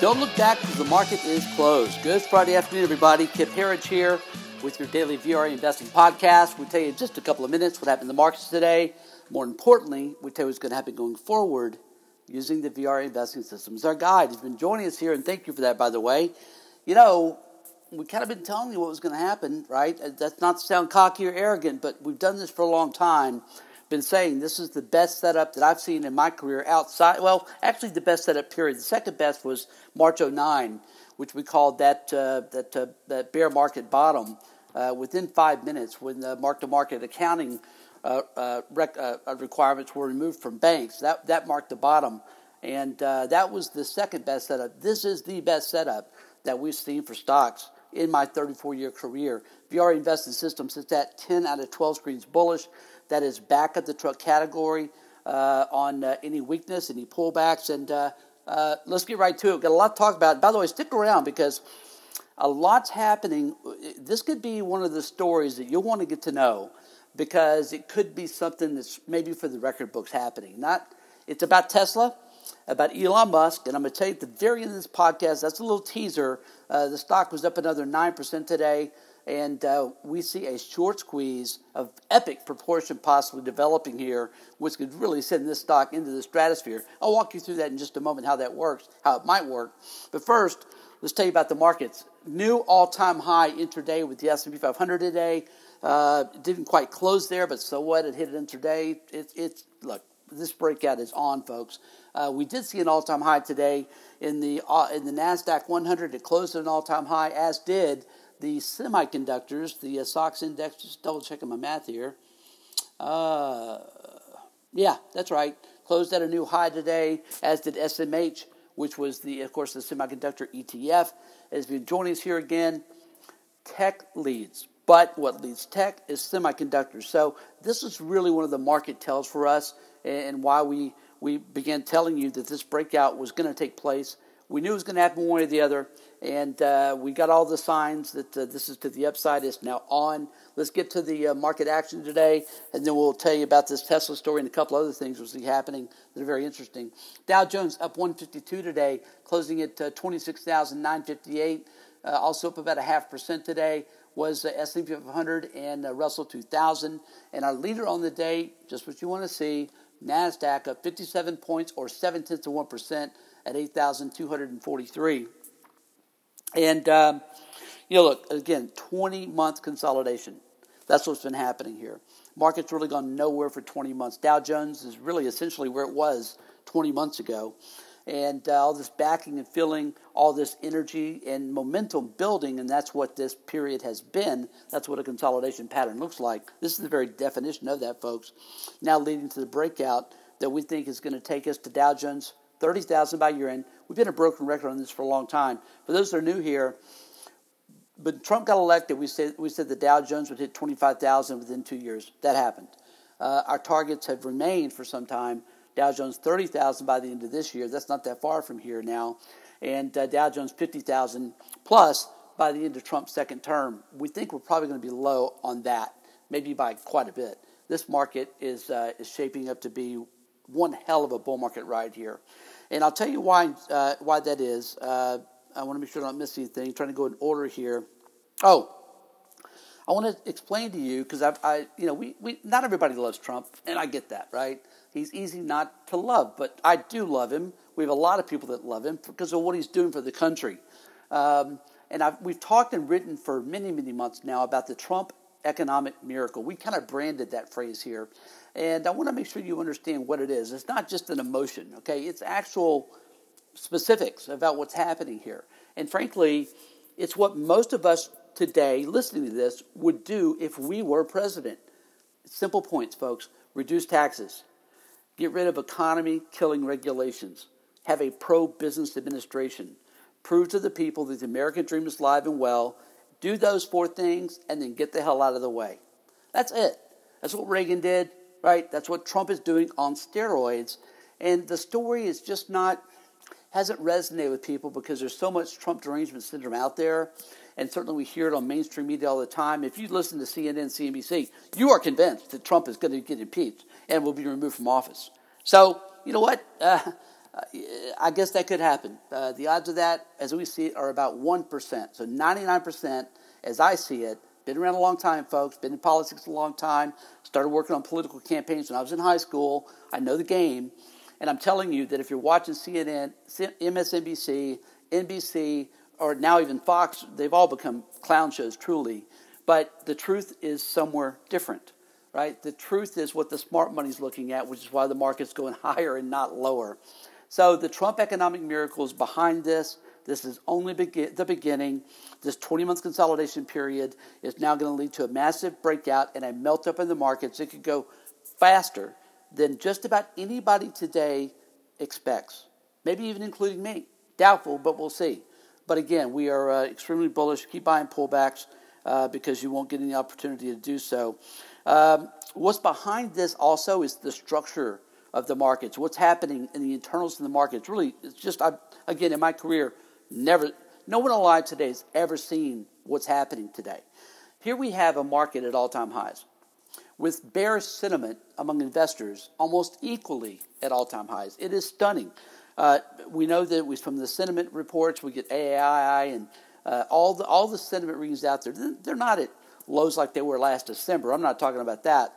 Don't look back because the market is closed. Good Friday afternoon, everybody. Kip Herriage here with your daily VRA investing podcast. We'll tell you in just a couple of minutes what happened in the markets today. More importantly, we'll tell you what's going to happen going forward using the VRA investing system as our guide. He's been joining us here, and thank you for that, by the way. You know, we kind of been telling you what was going to happen, right? That's not to sound cocky or arrogant, but we've done this for a long time been saying this is the best setup that I've seen in my career outside. Well, actually, the best setup period. The second best was March 09, which we called that uh, that uh, that bear market bottom. Uh, within five minutes, when the mark-to-market accounting uh, uh, rec- uh, requirements were removed from banks, that that marked the bottom, and that was the second best setup. This is the best setup that we've seen for stocks in my 34-year career. VRA investing system sits at 10 out of 12 screens bullish that is back at the truck category uh, on uh, any weakness, any pullbacks, and uh, uh, let's get right to it. Got a lot to talk about. By the way, stick around because a lot's happening. This could be one of the stories that you'll want to get to know because it could be something that's maybe for the record books happening. Not it's about Tesla, about Elon Musk, and I'm going to tell you at the very end of this podcast. That's a little teaser. Uh, the stock was up another nine percent today and uh, we see a short squeeze of epic proportion possibly developing here, which could really send this stock into the stratosphere. I'll walk you through that in just a moment, how that works, how it might work. But first, let's tell you about the markets. New all-time high intraday with the S&P 500 today. Uh, didn't quite close there, but so what? It hit it intraday. It, it's look, this breakout is on, folks. Uh, we did see an all-time high today in the uh, in the Nasdaq 100. It closed at an all-time high, as did the semiconductors, the uh, SOX index, just double checking my math here. Uh, yeah, that's right. Closed at a new high today, as did SMH, which was the, of course, the semiconductor ETF. As been joining us here again, tech leads. But what leads tech is semiconductors. So this is really one of the market tells for us and why we, we began telling you that this breakout was going to take place. We knew it was going to happen one way or the other and uh, we got all the signs that uh, this is to the upside. It's now on. Let's get to the uh, market action today, and then we'll tell you about this Tesla story and a couple other things we'll see happening that are very interesting. Dow Jones up 152 today, closing at uh, 26,958. Uh, also up about a half percent today was the S&P 500 and uh, Russell 2000. And our leader on the day, just what you want to see, Nasdaq up 57 points or seven tenths of one percent at 8,243. And, um, you know, look, again, 20 month consolidation. That's what's been happening here. Market's really gone nowhere for 20 months. Dow Jones is really essentially where it was 20 months ago. And uh, all this backing and filling, all this energy and momentum building, and that's what this period has been. That's what a consolidation pattern looks like. This is the very definition of that, folks. Now leading to the breakout that we think is going to take us to Dow Jones 30,000 by year end. We've been a broken record on this for a long time. For those that are new here, but Trump got elected, we said, we said the Dow Jones would hit 25,000 within two years. That happened. Uh, our targets have remained for some time. Dow Jones 30,000 by the end of this year. That's not that far from here now. And uh, Dow Jones 50,000 plus by the end of Trump's second term. We think we're probably going to be low on that, maybe by quite a bit. This market is, uh, is shaping up to be one hell of a bull market ride here. And I'll tell you why, uh, why that is. Uh, I want to make sure I don't miss anything. I'm trying to go in order here. Oh, I want to explain to you because I, you know, we, we, not everybody loves Trump, and I get that, right? He's easy not to love, but I do love him. We have a lot of people that love him because of what he's doing for the country. Um, and I've, we've talked and written for many, many months now about the Trump economic miracle. We kind of branded that phrase here. And I want to make sure you understand what it is. It's not just an emotion, okay? It's actual specifics about what's happening here. And frankly, it's what most of us today listening to this would do if we were president. Simple points, folks. Reduce taxes. Get rid of economy killing regulations. Have a pro business administration. Prove to the people that the American dream is alive and well. Do those four things and then get the hell out of the way. That's it. That's what Reagan did right? That's what Trump is doing on steroids. And the story is just not, hasn't resonated with people because there's so much Trump derangement syndrome out there. And certainly we hear it on mainstream media all the time. If you listen to CNN, CNBC, you are convinced that Trump is going to get impeached and will be removed from office. So, you know what? Uh, I guess that could happen. Uh, the odds of that, as we see it, are about 1%. So 99%, as I see it, been around a long time, folks, been in politics a long time, started working on political campaigns when I was in high school. I know the game. And I'm telling you that if you're watching CNN, MSNBC, NBC, or now even Fox, they've all become clown shows, truly. But the truth is somewhere different, right? The truth is what the smart money's looking at, which is why the market's going higher and not lower. So the Trump economic miracle is behind this. This is only begin- the beginning. This 20 month consolidation period is now going to lead to a massive breakout and a melt up in the markets. It could go faster than just about anybody today expects, maybe even including me. Doubtful, but we'll see. But again, we are uh, extremely bullish. Keep buying pullbacks uh, because you won't get any opportunity to do so. Um, what's behind this also is the structure of the markets, what's happening in the internals of the markets. Really, it's just, I, again, in my career, never, no one alive today has ever seen what's happening today. Here we have a market at all time highs with bearish sentiment among investors almost equally at all time highs. It is stunning. Uh, we know that we, from the sentiment reports, we get AAII and uh, all, the, all the sentiment readings out there. They're not at lows like they were last December. I'm not talking about that.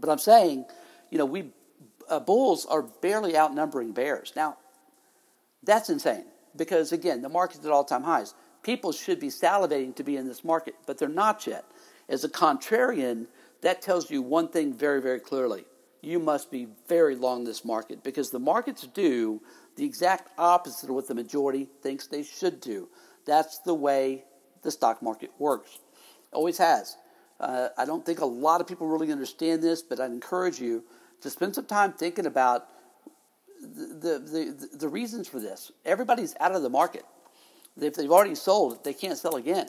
But I'm saying, you know, we uh, bulls are barely outnumbering bears. Now, that's insane because, again, the market's at all time highs. People should be salivating to be in this market, but they're not yet. As a contrarian, that tells you one thing very, very clearly. You must be very long this market because the markets do the exact opposite of what the majority thinks they should do. That's the way the stock market works. Always has. Uh, I don't think a lot of people really understand this, but I'd encourage you to spend some time thinking about the, the, the, the reasons for this. Everybody's out of the market. If they've already sold, they can't sell again.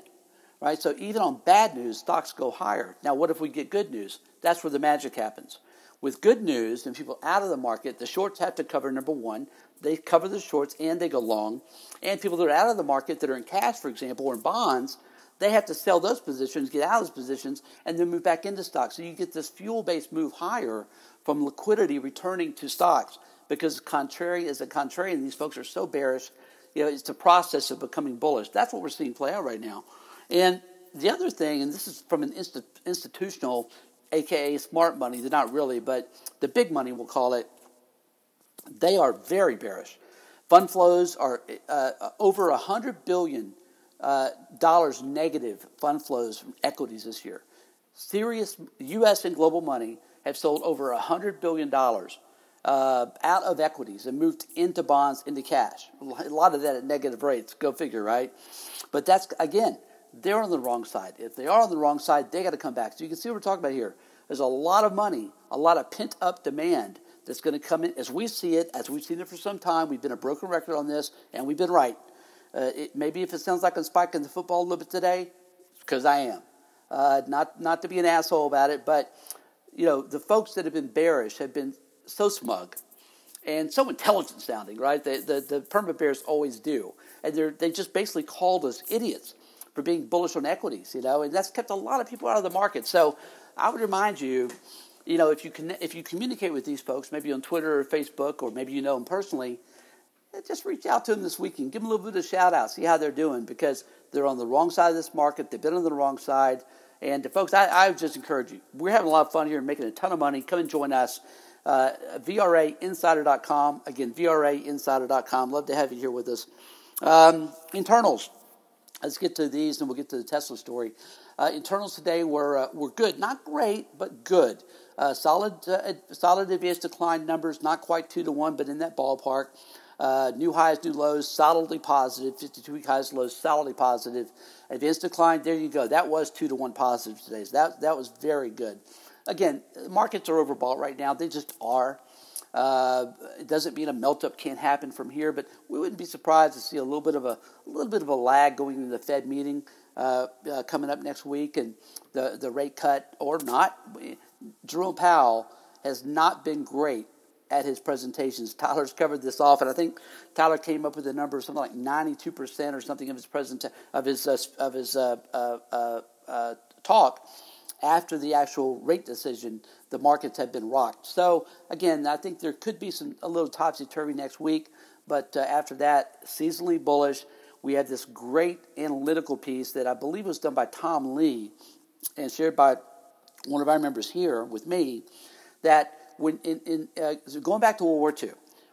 Right? So even on bad news, stocks go higher. Now, what if we get good news? That's where the magic happens. With good news and people out of the market, the shorts have to cover number one. They cover the shorts and they go long. And people that are out of the market that are in cash, for example, or in bonds, they have to sell those positions, get out of those positions, and then move back into stocks. So you get this fuel based move higher from liquidity returning to stocks because contrary as a contrarian, these folks are so bearish. You know, it's a process of becoming bullish. That's what we're seeing play out right now. And the other thing, and this is from an institutional, aka smart money, they're not really, but the big money, we'll call it, they are very bearish. Fund flows are uh, over $100 billion uh, dollars negative fund flows from equities this year. Serious U.S. and global money have sold over $100 billion uh, out of equities and moved into bonds, into cash. A lot of that at negative rates. Go figure, right? But that's, again, they're on the wrong side. If they are on the wrong side, they got to come back. So you can see what we're talking about here. There's a lot of money, a lot of pent up demand that's going to come in as we see it, as we've seen it for some time. We've been a broken record on this, and we've been right. Uh, it, maybe if it sounds like I'm spiking the football a little bit today, because I am. Uh, not not to be an asshole about it, but you know, the folks that have been bearish have been so smug and so intelligent sounding, right? The, the, the bears always do. And they they just basically called us idiots for being bullish on equities, you know, and that's kept a lot of people out of the market. So I would remind you, you know, if you, can, if you communicate with these folks, maybe on Twitter or Facebook, or maybe you know them personally, just reach out to them this weekend. Give them a little bit of shout out, see how they're doing, because they're on the wrong side of this market. They've been on the wrong side. And uh, folks, I, I would just encourage you. We're having a lot of fun here, and making a ton of money. Come and join us. Uh, VRAinsider.com. Again, VRAinsider.com. Love to have you here with us. Um, internals. Let's get to these, and we'll get to the Tesla story. Uh, internals today were uh, were good, not great, but good. Uh, solid, uh, solid advanced decline numbers, not quite two to one, but in that ballpark. Uh, new highs, new lows, solidly positive. 52 week highs, lows, solidly positive. Advanced decline, there you go. That was two to one positive today. So that, that was very good. Again, markets are overbought right now. They just are. Uh, it doesn't mean a melt up can't happen from here, but we wouldn't be surprised to see a little bit of a, a little bit of a lag going into the Fed meeting uh, uh, coming up next week, and the the rate cut or not. Jerome Powell has not been great at his presentations. Tyler's covered this off, and I think Tyler came up with a number of something like 92% or something of his present of his uh, of his uh, uh, uh, uh, talk after the actual rate decision, the markets have been rocked. So again, I think there could be some a little topsy turvy next week, but uh, after that, seasonally bullish. We had this great analytical piece that I believe was done by Tom Lee and shared by one of our members here with me. That when in, in uh, going back to World War II,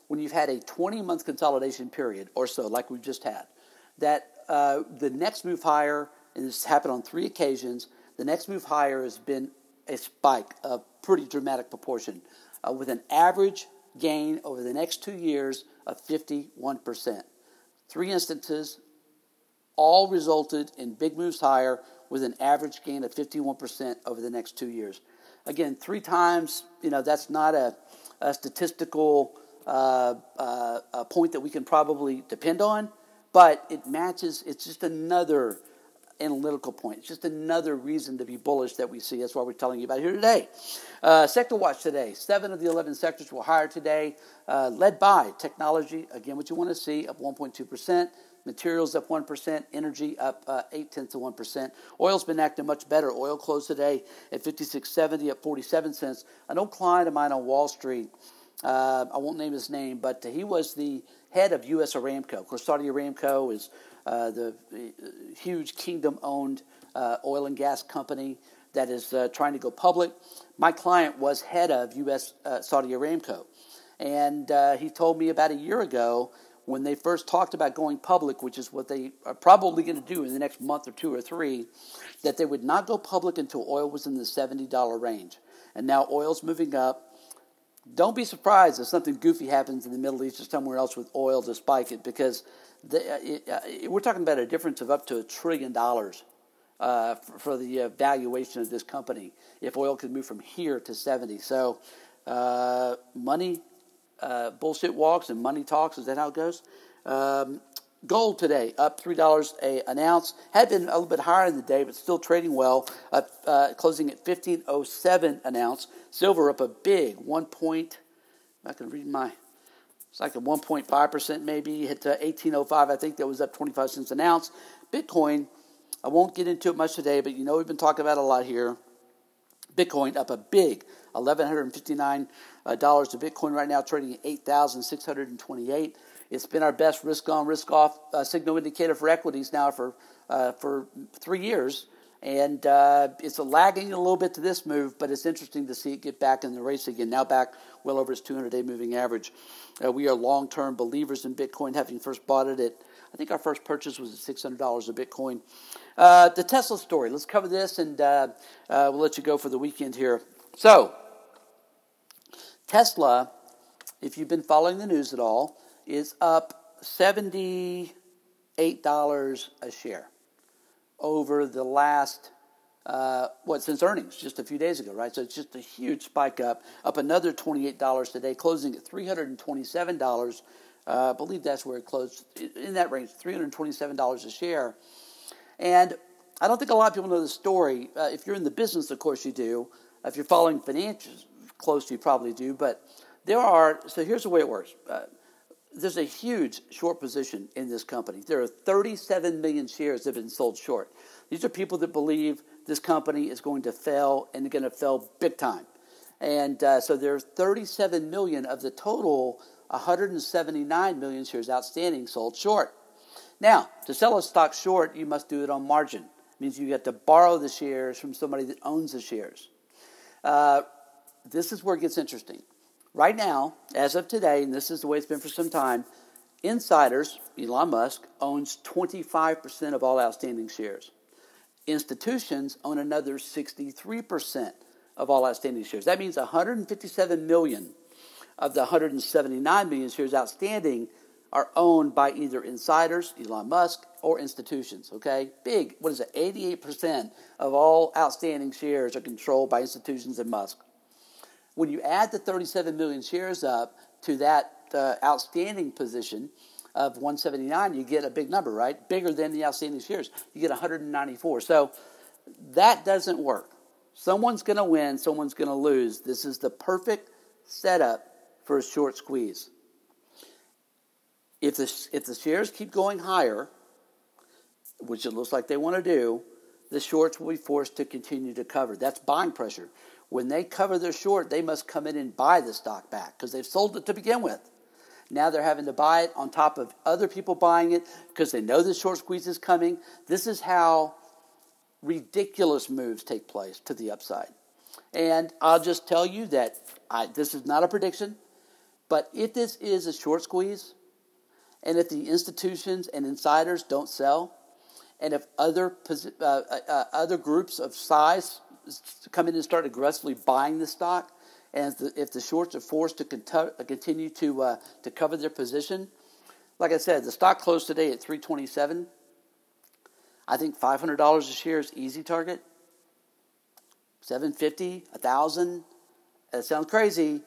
when you've had a 20 month consolidation period or so, like we've just had, that uh, the next move higher, and this happened on three occasions, the next move higher has been a spike of pretty dramatic proportion, uh, with an average gain over the next two years of 51%. Three instances, all resulted in big moves higher with an average gain of 51% over the next two years. Again, three times, you know, that's not a, a statistical uh, uh, a point that we can probably depend on, but it matches, it's just another analytical point. It's just another reason to be bullish that we see. That's why we're telling you about here today. Uh, sector watch today. Seven of the 11 sectors were higher today, uh, led by technology. Again, what you want to see up 1.2%. Materials up 1%, energy up uh, 8 tenths of 1%. Oil's been acting much better. Oil closed today at 56.70 at 47 cents. An old client of mine on Wall Street, uh, I won't name his name, but he was the head of U.S. Aramco. Of course, Saudi Aramco is uh, the uh, huge kingdom owned uh, oil and gas company that is uh, trying to go public. My client was head of U.S. Saudi Aramco. And he told me about a year ago when they first talked about going public, which is what they are probably going to do in the next month or two or three, that they would not go public until oil was in the $70 range. And now oil's moving up. Don't be surprised if something goofy happens in the Middle East or somewhere else with oil to spike it, because the, uh, it, uh, we're talking about a difference of up to a trillion dollars uh, for, for, the uh, valuation of this company if oil could move from here to 70. So, money uh, bullshit walks and money talks. Is that how it goes? Um, gold today up three dollars an ounce. Had been a little bit higher in the day, but still trading well. Up, uh, closing at fifteen oh seven an ounce. Silver up a big one point. I can read my. It's like a 1.5 percent maybe. Hit to 1805. I think that was up 25 cents an ounce. Bitcoin. I won't get into it much today, but you know we've been talking about a lot here. Bitcoin up a big $1,159 to Bitcoin right now, trading at 8,628. It's been our best risk on, risk off uh, signal indicator for equities now for uh, for three years, and uh, it's lagging a little bit to this move, but it's interesting to see it get back in the race again. Now back well over its 200-day moving average. Uh, we are long-term believers in Bitcoin, having first bought it at I think our first purchase was at $600 a Bitcoin. Uh, the Tesla story. Let's cover this, and uh, we'll let you go for the weekend here. So. Tesla, if you've been following the news at all, is up $78 a share over the last, uh, what, since earnings, just a few days ago, right? So it's just a huge spike up, up another $28 today, closing at $327. Uh, I believe that's where it closed, in that range, $327 a share. And I don't think a lot of people know the story. Uh, if you're in the business, of course you do. If you're following financials, close you probably do, but there are, so here's the way it works. Uh, there's a huge short position in this company. There are 37 million shares that have been sold short. These are people that believe this company is going to fail and going to fail big time. And uh, so there's 37 million of the total 179 million shares outstanding sold short. Now, to sell a stock short, you must do it on margin. It means you have to borrow the shares from somebody that owns the shares. Uh, this is where it gets interesting. Right now, as of today, and this is the way it's been for some time, insiders, Elon Musk, owns 25% of all outstanding shares. Institutions own another 63% of all outstanding shares. That means 157 million of the 179 million shares outstanding are owned by either insiders, Elon Musk, or institutions. Okay? Big, what is it? 88% of all outstanding shares are controlled by institutions and Musk. When you add the 37 million shares up to that uh, outstanding position of 179, you get a big number, right? Bigger than the outstanding shares. You get 194. So that doesn't work. Someone's going to win, someone's going to lose. This is the perfect setup for a short squeeze. If the, if the shares keep going higher, which it looks like they want to do, the shorts will be forced to continue to cover. That's buying pressure. When they cover their short, they must come in and buy the stock back because they've sold it to begin with. Now they're having to buy it on top of other people buying it because they know the short squeeze is coming. This is how ridiculous moves take place to the upside. And I'll just tell you that I, this is not a prediction, but if this is a short squeeze, and if the institutions and insiders don't sell, and if other uh, uh, uh, other groups of size come in and start aggressively buying the stock, and if the, if the shorts are forced to continue to uh, to cover their position, like I said, the stock closed today at 327. I think $500 a share is easy target. 750, 1000. That sounds crazy,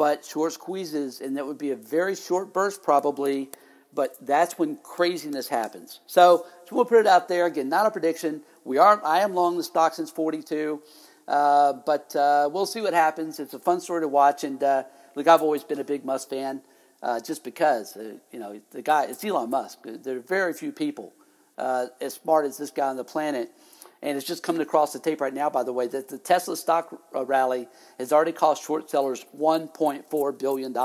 but short squeezes and that would be a very short burst probably but that's when craziness happens. So, so we'll put it out there again. Not a prediction. We are. I am long the stock since 42, uh, but uh, we'll see what happens. It's a fun story to watch, and uh, look, I've always been a big Musk fan, uh, just because uh, you know the guy. It's Elon Musk. There are very few people uh, as smart as this guy on the planet. And it's just coming across the tape right now, by the way, that the Tesla stock rally has already cost short sellers $1.4 billion.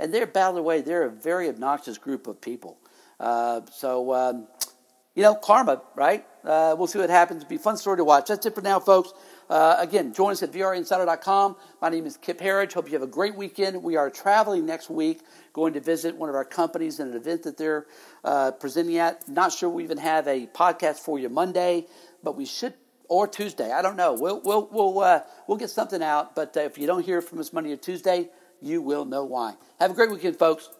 And they're, by the way, they're a very obnoxious group of people. Uh, so, um, you know, karma, right? Uh, we'll see what happens. It'll be a fun story to watch. That's it for now, folks. Uh, again, join us at VRAinsider.com. My name is Kip Herriage. Hope you have a great weekend. We are traveling next week, going to visit one of our companies in an event that they're uh, presenting at. Not sure we even have a podcast for you Monday, but we should or Tuesday. I don't know. We'll we'll we'll uh, we'll get something out. But uh, if you don't hear from us Monday or Tuesday, you will know why. Have a great weekend, folks.